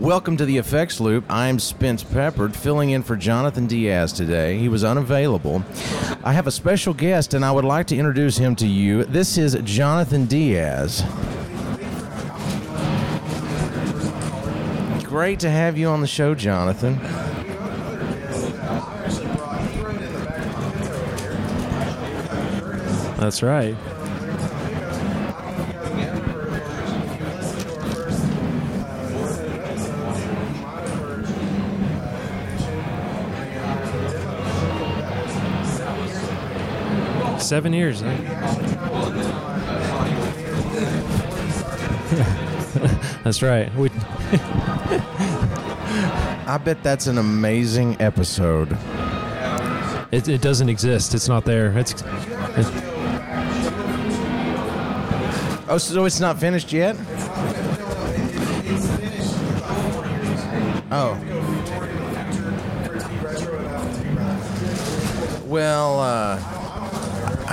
Welcome to the Effects Loop. I'm Spence Peppard, filling in for Jonathan Diaz today. He was unavailable. I have a special guest, and I would like to introduce him to you. This is Jonathan Diaz. Great to have you on the show, Jonathan. That's right. Seven years. Huh? That's right. We, I bet that's an amazing episode. it, it doesn't exist. It's not there. It's, it's Oh, so it's not finished yet? Oh. Well, uh,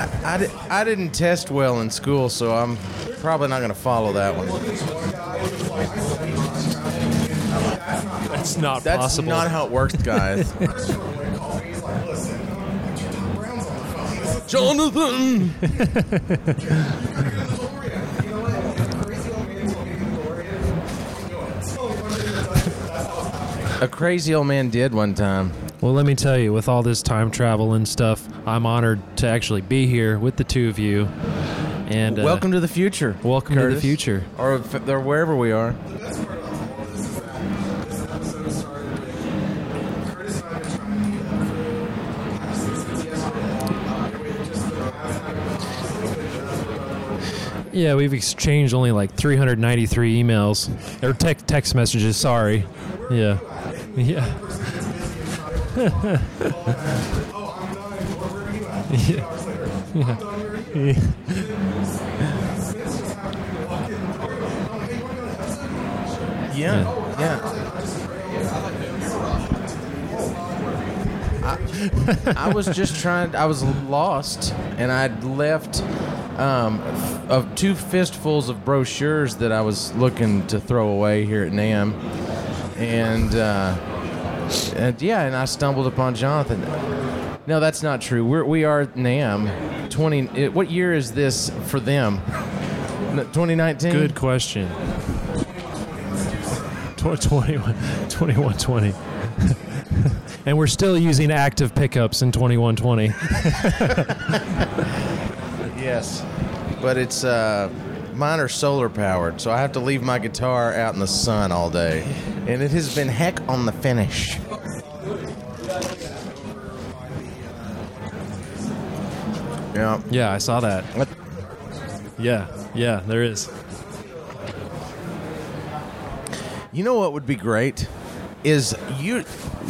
I, I, di- I didn't test well in school, so I'm probably not going to follow that one. that's not That's possible. That's not how it works, guys. Jonathan! A crazy old man did one time. Well, let me tell you, with all this time travel and stuff, I'm honored to actually be here with the two of you. And uh, welcome to the future. welcome to the future. Or, or wherever we are. Yeah, we've exchanged only like 393 emails or text text messages. Sorry. Yeah. Yeah. yeah. yeah. Yeah, yeah. I, I was just trying. I was lost, and I'd left um, of two fistfuls of brochures that I was looking to throw away here at NAMM, and, uh, and yeah, and I stumbled upon Jonathan. No, that's not true. We're, we are NAMM. Twenty. What year is this for them? Twenty nineteen. Good question. Tw- 21, 2120. and we're still using active pickups in 2120. Yes, but it's uh, mine are solar powered, so I have to leave my guitar out in the sun all day, and it has been heck on the finish. Yeah, Yeah, I saw that. What? Yeah, yeah, there is. you know what would be great is you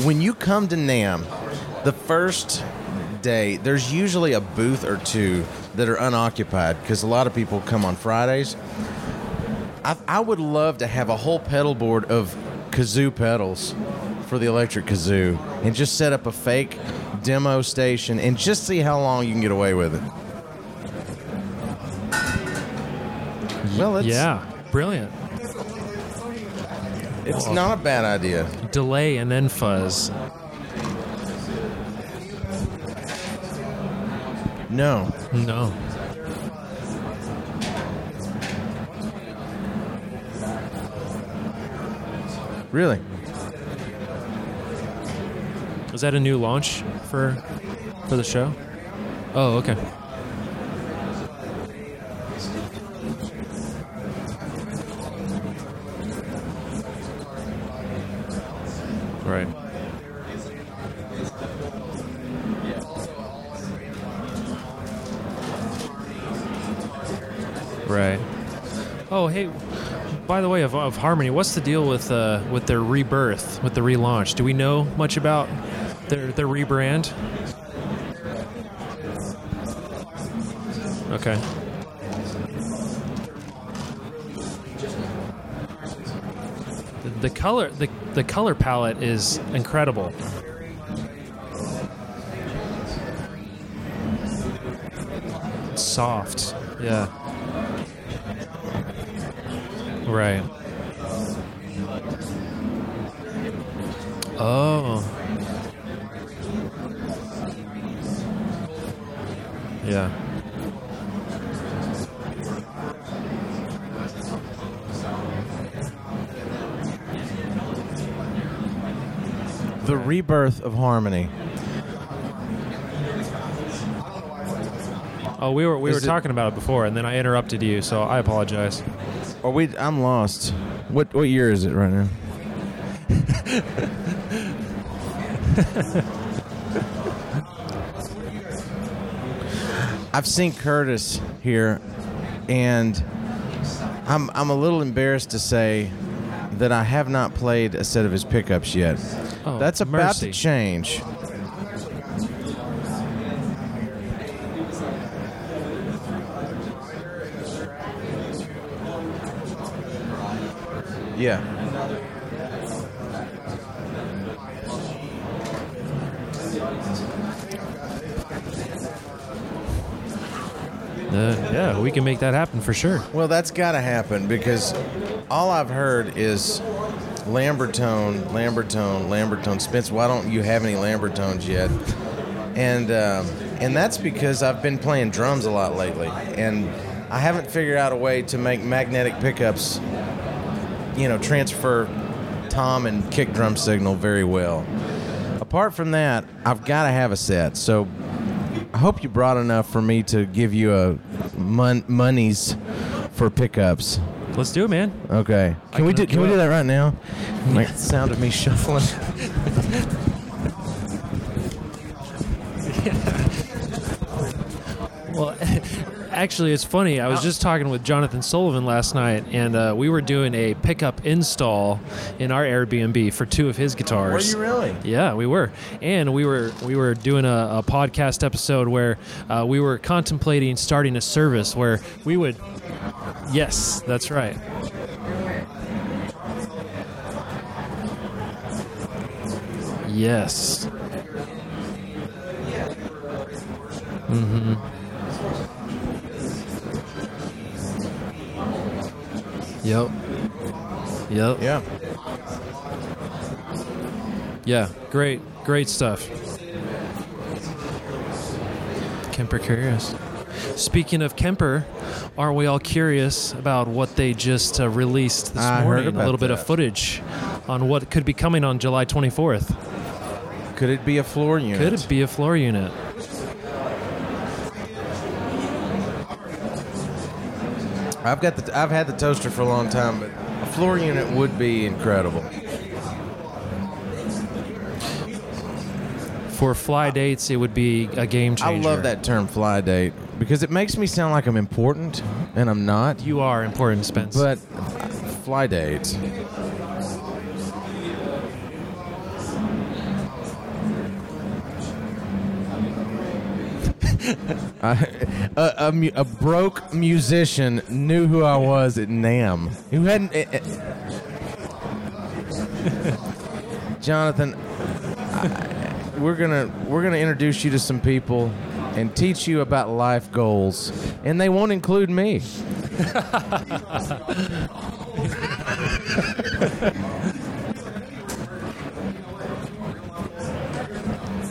when you come to NAMM, the first day there's usually a booth or two that are unoccupied because a lot of people come on Fridays. I, I would love to have a whole pedal board of kazoo pedals for the electric kazoo and just set up a fake demo station and just see how long you can get away with it. Well, it's, Yeah, brilliant. it's not a bad idea. Delay and then fuzz. No. No. Really? Was that a new launch for for the show? Oh, okay. Right. Right. Oh, hey. By the way, of, of Harmony, what's the deal with uh, with their rebirth, with the relaunch? Do we know much about their their rebrand? Okay. The, the color the, the color palette is incredible. Soft. Yeah. Right. Oh. Yeah. The rebirth of harmony. Oh, we were we Is were it- talking about it before, and then I interrupted you, so I apologize. Or we? I'm lost. What what year is it right now? I've seen Kurtis here, and I'm I'm a little embarrassed to say that I have not played a set of his pickups yet. Oh, That's about mercy. to change. Yeah. Uh, yeah, we can make that happen for sure. Well, that's got to happen because all I've heard is Lambertone, Lambertone, Lambertone. Spence, why don't you have any Lambertones yet? And um, and that's because I've been playing drums a lot lately, and I haven't figured out a way to make magnetic pickups, you know, transfer tom and kick drum signal very well. Apart from that, I've got to have a set. So hope you brought enough for me to give you a mon- monies for pickups. Let's do it, man. Okay. I Can we can do hook can you we do up. that right now? Like the sound of me shuffling. actually, it's funny. I was just talking with Jonathan Sullivan last night, and uh, we were doing a pickup install in our Airbnb for two of his guitars. really? Yeah, we were, and we were we were doing a, a podcast episode where uh, we were contemplating starting a service where we would. Yes, that's right. Yes. Mm-hmm. Yep. Yep. Yeah. Yeah, great, great stuff. Kemper curious. Speaking of Kemper, aren't we all curious about what they just uh, released this I morning? A little bit of footage on what could be coming on July 24th. Could it be a floor unit? Could it be a floor unit? I've got the I've had the toaster for a long time, but a floor unit would be incredible. For fly dates, it would be a game changer. I love that term fly date because it makes me sound like I'm important and I'm not. You are important, Spence. But fly date. A broke musician knew who I was at NAMM. Who hadn't? eh, eh. Jonathan, I, we're gonna we're gonna introduce you to some people and teach you about life goals, and they won't include me.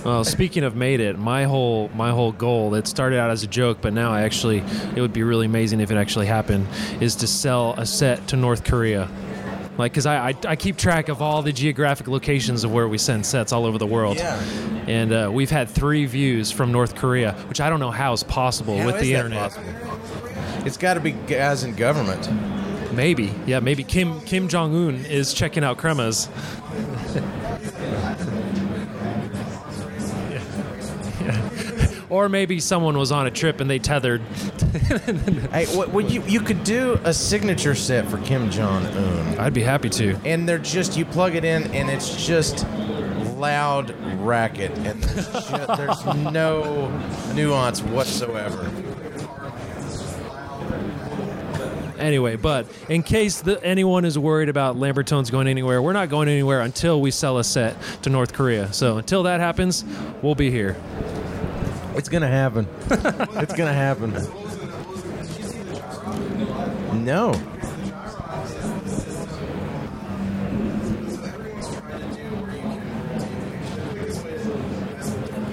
Well, speaking of made it, my whole my whole goal that started out as a joke, but now I actually it would be really amazing if it actually happened is to sell a set to North Korea. Like, cause I, I I keep track of all the geographic locations of where we send sets all over the world. Yeah. And uh, we've had three views from North Korea, which I don't know how is possible How with is the that internet. possible? It's got to be guys in government. Maybe, yeah, maybe Kim Kim Jong Un is checking out cremas. Or maybe someone was on a trip and they tethered. Hey, what, what you you could do a signature set for Kim Jong Un, I'd be happy to. and they're just you plug it in, and it's just loud racket, and there's, there's no nuance whatsoever. Anyway, but in case the, anyone is worried about Lambertones going anywhere, we're not going anywhere until we sell a set to North Korea. So until that happens, we'll be here. It's gonna happen. it's gonna happen. No.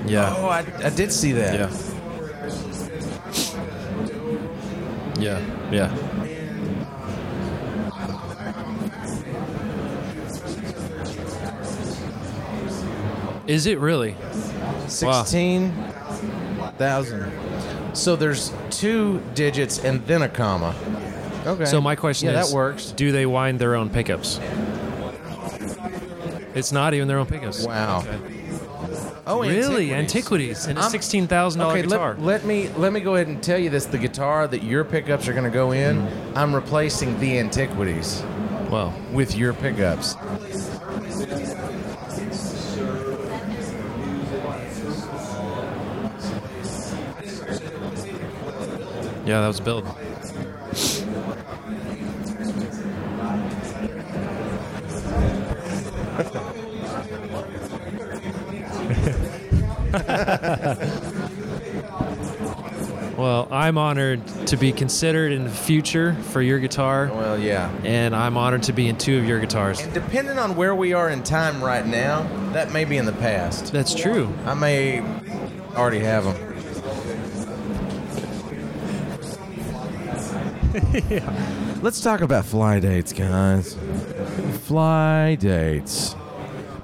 Yeah. Oh, I, I did see that. Yeah. Yeah. Yeah. Is it really? Sixteen thousand. So there's two digits and then a comma. Okay. So my question yeah, is, that works. Do they wind their own pickups? It's not even their own pickups. Wow. Okay. Oh, Really? Antiquities and a I'm- sixteen thousand dollar Okay, guitar. let, let me let me go ahead and tell you this: the guitar that your pickups are going to go in. I'm replacing the antiquities well, with your pickups. Yeah, that was build. well, I'm honored to be considered in the future for your guitar, Well, yeah. and I'm honored to be in two of your guitars. And depending on where we are in time right now, that may be in the past. That's true. I may already have them. Let's talk about fly dates, guys. Fly dates.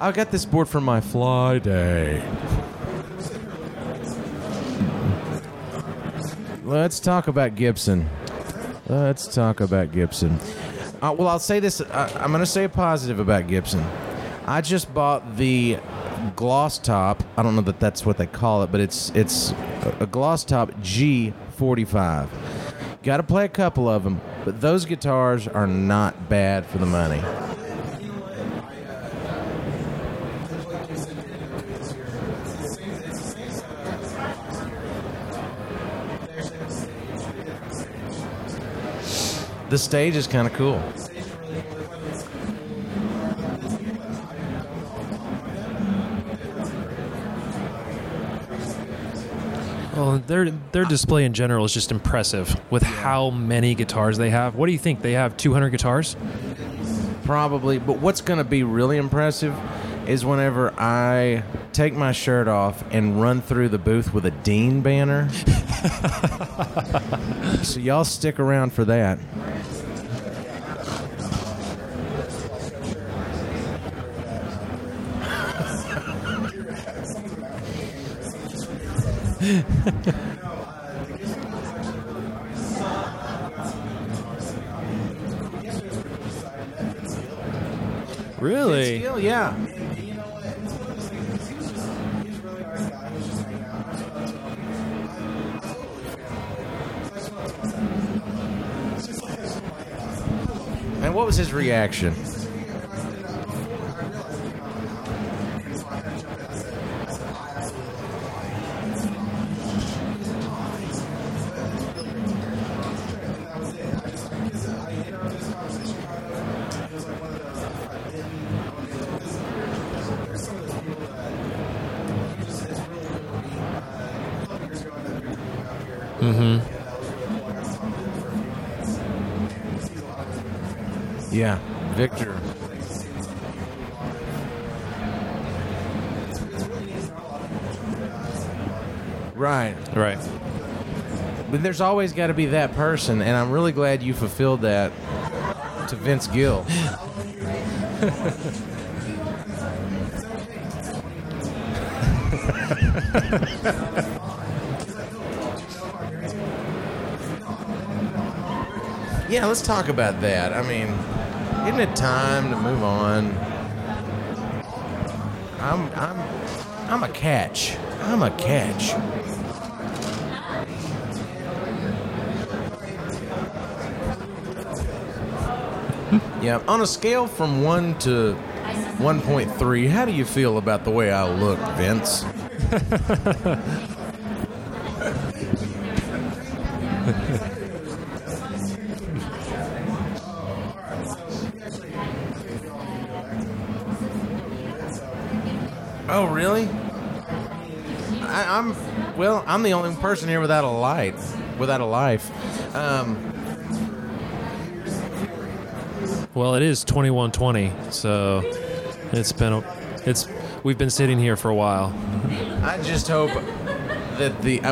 I got this board for my fly day. Let's talk about Gibson. Let's talk about Gibson. Uh, well, I'll say this. I, I'm going to say a positive about Gibson. I just bought the gloss top. I don't know that that's what they call it, but it's it's a gloss top G45. Got to play a couple of them, but those guitars are not bad for the money. The stage is kind of cool. Well, their their display in general is just impressive with how many guitars they have. What do you think? They have 200 guitars? Probably, but what's going to be really impressive is whenever I take my shirt off and run through the booth with a Dean banner. so y'all stick around for that. Really? Still, yeah. And what was his reaction? Mm-hmm. Yeah, Victor. Right. Right. But there's always got to be that person, and I'm really glad you fulfilled that to Vince Gill. yeah, let's talk about that. I mean, isn't it time to move on? I'm I'm I'm a catch. I'm a catch. Yeah, on a scale from 1 to 1.3, how do you feel about the way I look, Vince? oh, really? I, I'm well. I'm the only person here without a light, without a life. Um, Well, it is 2120, so it's been a, it's we've been sitting here for a while. I just hope that the I,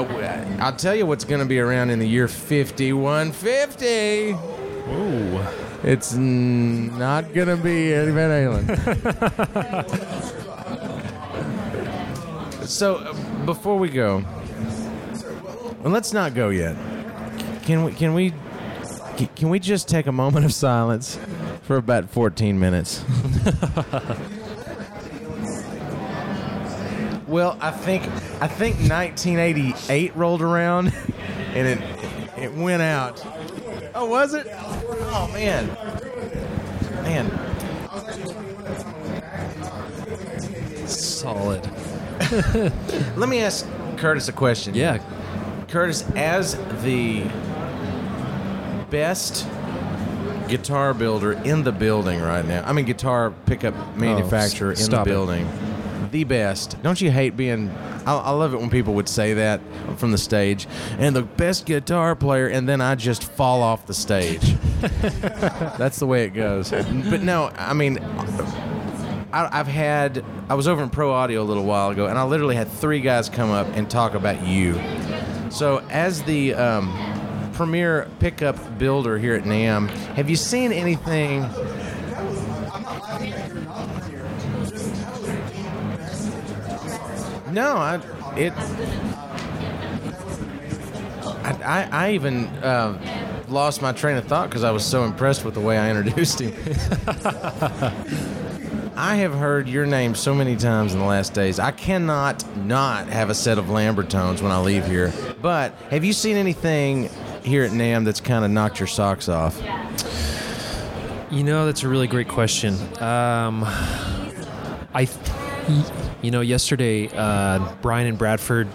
I'll tell you what's going to be around in the year 5150. Ooh. It's n- not going to be Eddie Van Halen. so uh, before we go, well, let's not go yet. Can we? Can we? Can we just take a moment of silence for about 14 minutes? Well, I think I think 1988 rolled around, and it it went out. Oh, was it? Oh man, man. Solid. Let me ask Kurtis a question. Yeah. Kurtis, as the best guitar builder in the building right now, I mean guitar pickup oh, manufacturer in the stop it. building, the best. Don't you hate being? I, I love it when people would say that from the stage, and the best guitar player, and then I just fall off the stage. That's the way it goes. But no, I mean. I, I've had I was over in Pro Audio a little while ago, and I literally had three guys come up and talk about you. So, as the um, premier pickup builder here at NAMM, have you seen anything? No, I it. I, I, I even uh, lost my train of thought because I was so impressed with the way I introduced him. I have heard your name so many times in the last days. I cannot not have a set of Lambertones when I leave here. But have you seen anything here at NAMM that's kind of knocked your socks off? You know, that's a really great question. Um, I, you know, yesterday, uh, Brian and Bradford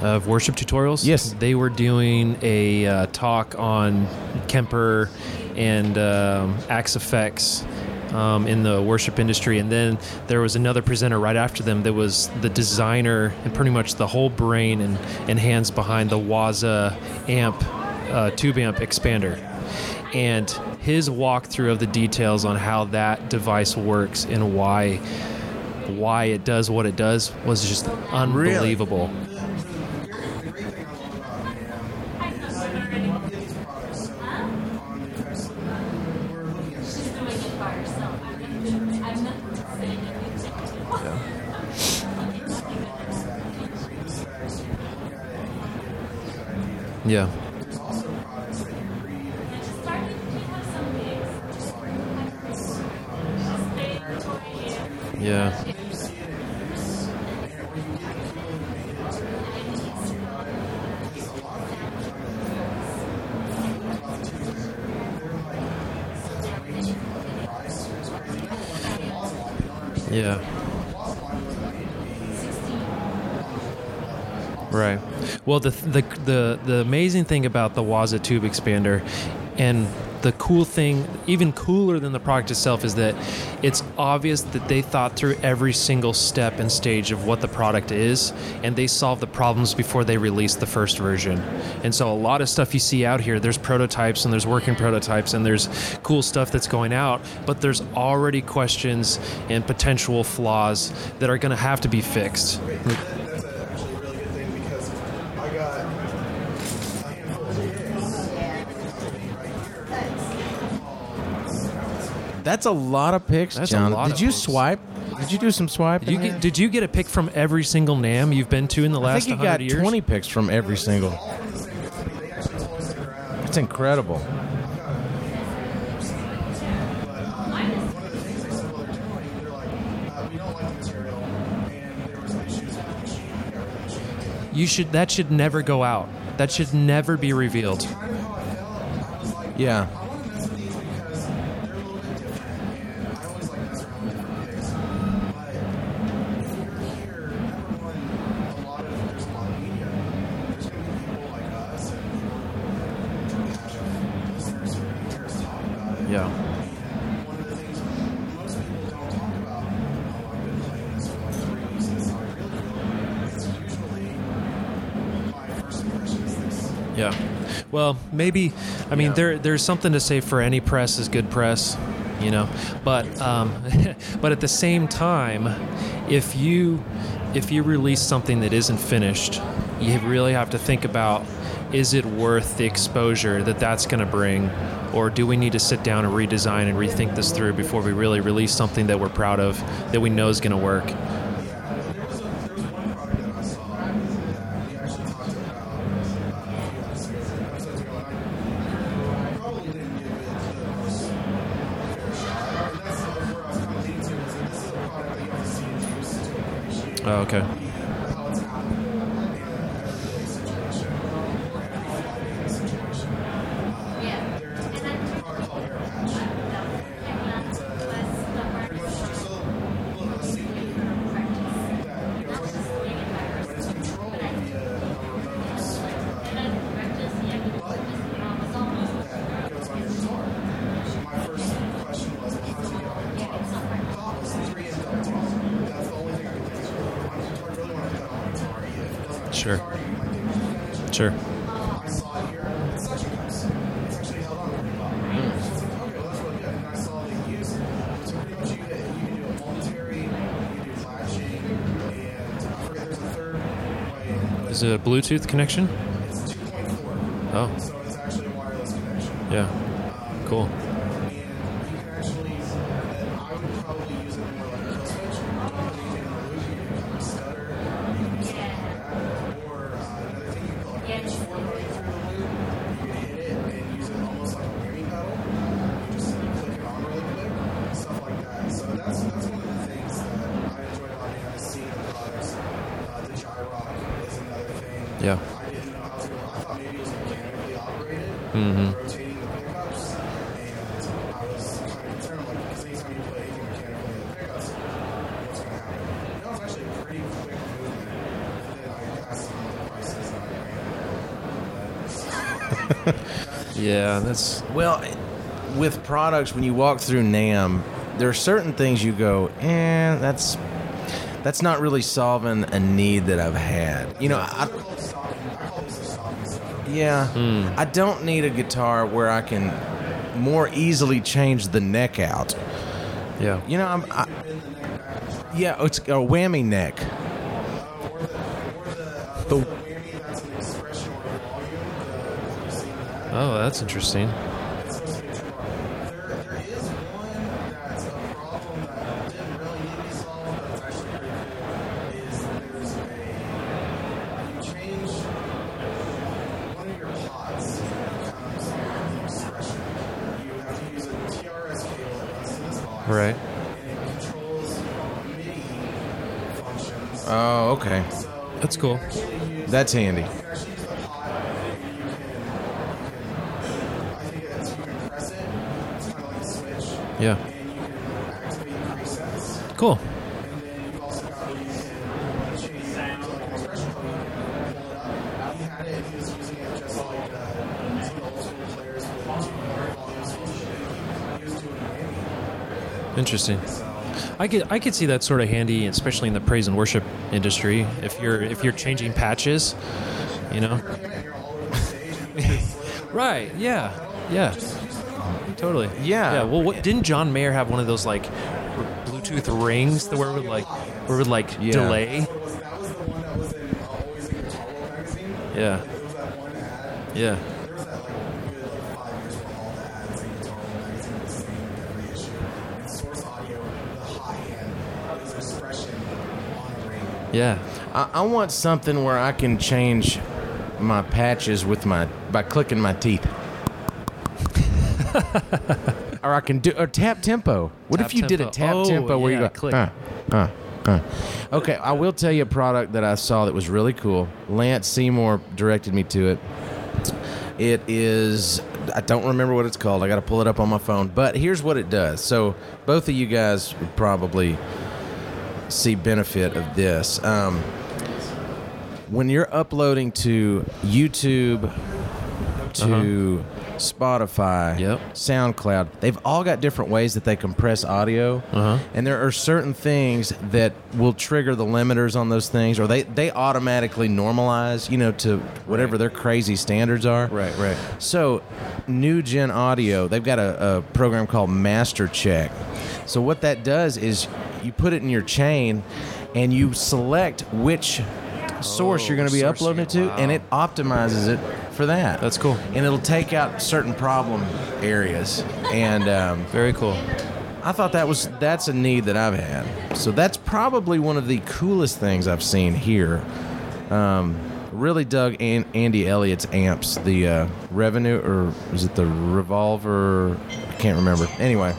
of Worship Tutorials. Yes. They were doing a uh, talk on Kemper and um, Axe-Fx. Um, in the worship industry, and then there was another presenter right after them that was the designer and pretty much the whole brain and, and hands behind the Waza amp, uh, tube amp expander. And his walkthrough of the details on how that device works and why why it does what it does was just unbelievable. Yeah. Yeah. Yeah. Right. Well, the, the the the amazing thing about the Waza tube expander, and the cool thing, even cooler than the product itself, is that it's obvious that they thought through every single step and stage of what the product is, and they solved the problems before they released the first version. And so, a lot of stuff you see out here, there's prototypes and there's working prototypes and there's cool stuff that's going out, but there's already questions and potential flaws that are going to have to be fixed. That's actually a really good thing because I got a handful of That's a lot of picks, That's a John. lot Did of you picks. swipe? Did you do some swiping? Did you get, did you get a pick from every single NAMM you've been to in the last? I last think you 100 got years? 20 picks from every single. That's incredible. You should that should never go out. That should never be revealed. Yeah. Yeah. Well, maybe. I mean, Yeah. there there's something to say for any press is good press, you know. But um, but at the same time, if you if you release something that isn't finished, you really have to think about is it worth the exposure that that's going to bring or do we need to sit down and redesign and rethink this through before we really release something that we're proud of that we know is going to work Oh, okay But is it a bluetooth connection thing, you can put like a pitchfork running through the loop, you can hit it and use it almost like a whammy pedal. You just click it on really quick, stuff like that. So that's that's one of the things that I enjoy about being the scene of products. Uh, the Gyrock is another thing. Yeah. I didn't know how to, I thought maybe it was mechanically operated Mhm. rotating the pickups, and I was kind of concerned, like, because anytime you put anything mechanically in the pickups, what's going to happen? And that was actually a pretty quick movement, and then I asked them what the prices, and I ran. Yeah that's Well, with products, when you walk through NAMM, there are certain things you go, eh, that's that's not really solving a need that I've had. You know, I, They're called stocking. I call these the stocking stuff. yeah, I don't need a guitar where I can more easily change the neck out. yeah You know, I'm, I, Bend the neck back and try. yeah, it's a whammy neck. Uh, the, or the, uh, what's The- the whammy that's an expression or a volume? The, have you seen that? Oh that's interesting It's supposed to be a true bar. There, there is one that's a problem that didn't really need to be solved, but it's actually pretty cool. Is there's a you change one of your pods becomes the expression. You have to use a TRS cable that runs to this box, right and it controls MIDI functions. Oh, okay, that's cool. can actually use that's handy. you can actually use the pot and you can, you can I think it's, you can press it. It's kind of like a switch. yeah And you can activate presets. cool And then you've also got where you can change to like an expression code. You can pull it up. He had it and he was using it just like uh, some of the old school players with volume switch. He was doing whammy. interesting I could I could see that sort of handy, especially in the praise and worship industry. If you're if you're changing patches, you know. and you're all over the stage and you can slip Right. Yeah. Yeah. Totally. Yeah. Yeah. Well, what, didn't John Mayer have one of those like Bluetooth rings that where it would like where it would like Yeah. delay? That was, that was the one that was in Always in Guitar World magazine. Yeah. It was that one ad. Yeah. There was that like good like five years where all the ads in Guitar World magazine were the same in every issue. And Source Audio, the high end, is expression on a ring. Yeah. I, I want something where I can change my patches with my by clicking my teeth. or I can do or tap tempo. What Tap if you did a tempo. tap Oh, tempo where you yeah, go click. Uh, uh, uh. Okay, I will tell you a product that I saw that was really cool. Lance Seymour directed me to it. It is I don't remember what it's called. I got to pull it up on my phone. But here's what it does. So both of you guys would probably see benefit of this. Um, when you're uploading to YouTube, to Spotify, Yep. SoundCloud, they've all got different ways that they compress audio, Uh-huh. and there are certain things that will trigger the limiters on those things, or they they automatically normalize, you know, to whatever their crazy standards are. Right. Right. So, NUGEN Audio, they've got a, a program called MasterCheck. So, what that does is you put it in your chain, and you select which source Oh, you're going to be uploading it to, wow. and it optimizes it for that. That's cool. And it'll take out certain problem areas, and um, Very cool. I thought that was that's a need that I've had. So that's probably one of the coolest things I've seen here. Um, really dug An- Andy Elliott's amps, the uh, revenue or is it the revolver? I can't remember. Anyway,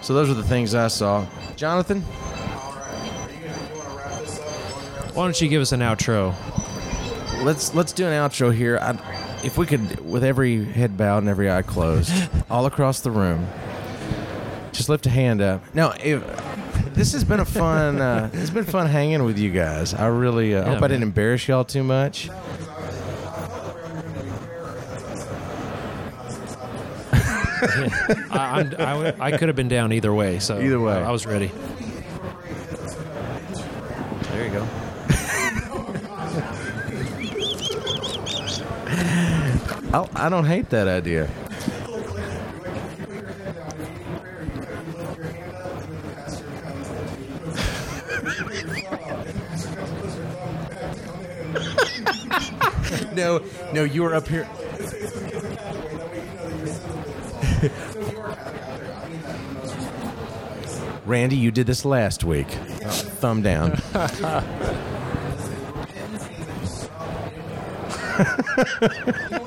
so those are the things I saw. Jonathan, Why don't you give us an outro? Let's let's do an outro here. I, if we could, with every head bowed and every eye closed, all across the room, just lift a hand up. No, if, this has been a fun. Uh, it's been fun hanging with you guys. I really uh, Yeah, hope I didn't embarrass y'all too much. I, I'm, I, I could have been down either way. So Either way. I, I was ready. There you go. I, I don't hate that idea. no, no, you were up here. Randy, you did this last week. Uh, thumb down.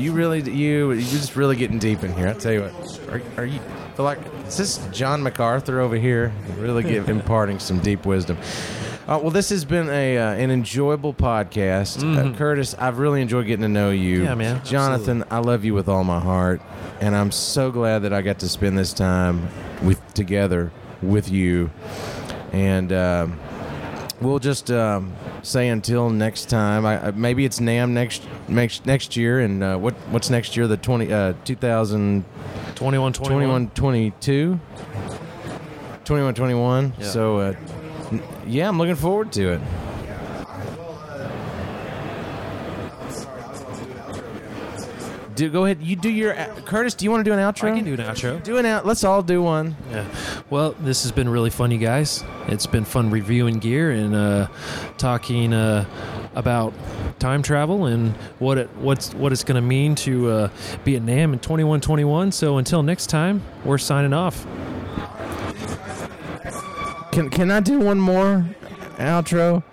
You really, you, you're just really getting deep in here. I tell you what, are, are you feel like is this John MacArthur over here? Really give imparting some deep wisdom. Uh, well, this has been a uh, an enjoyable podcast, uh, Kurtis. I've really enjoyed getting to know you. Mm-hmm. Yeah, man. Jonathan, I love you with all my heart, and I'm so glad that I got to spend this time with together with you. And um, we'll just um, say until next time. I, I- maybe it's NAMM next next next year, and uh, what what's next year? The twenty uh, 2000 21 21 22 21 21 Yeah. so uh, n- yeah i'm looking forward to it do go ahead you do your uh, Kurtis do you want to do an outro I can do an outro. do an out let's all do one Yeah. Well, this has been really fun, you guys. It's been fun reviewing gear and uh, talking uh, about time travel and what it what's what it's going to mean to uh, be at NAMM in 2121. So until next time, we're signing off. can can i do one more outro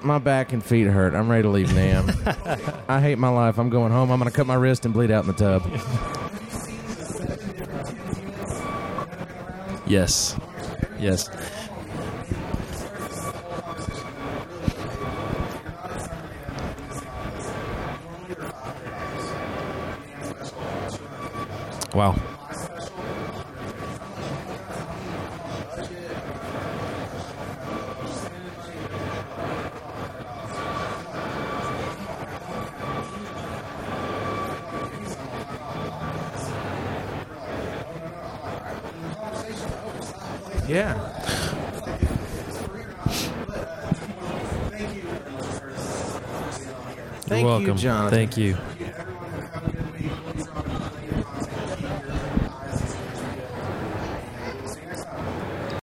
my back and feet hurt i'm ready to leave NAMM i hate my life i'm going home i'm gonna cut my wrist and bleed out in the tub Yes. Yes. Wow. yeah You're welcome. you, Jonathan. Thank you.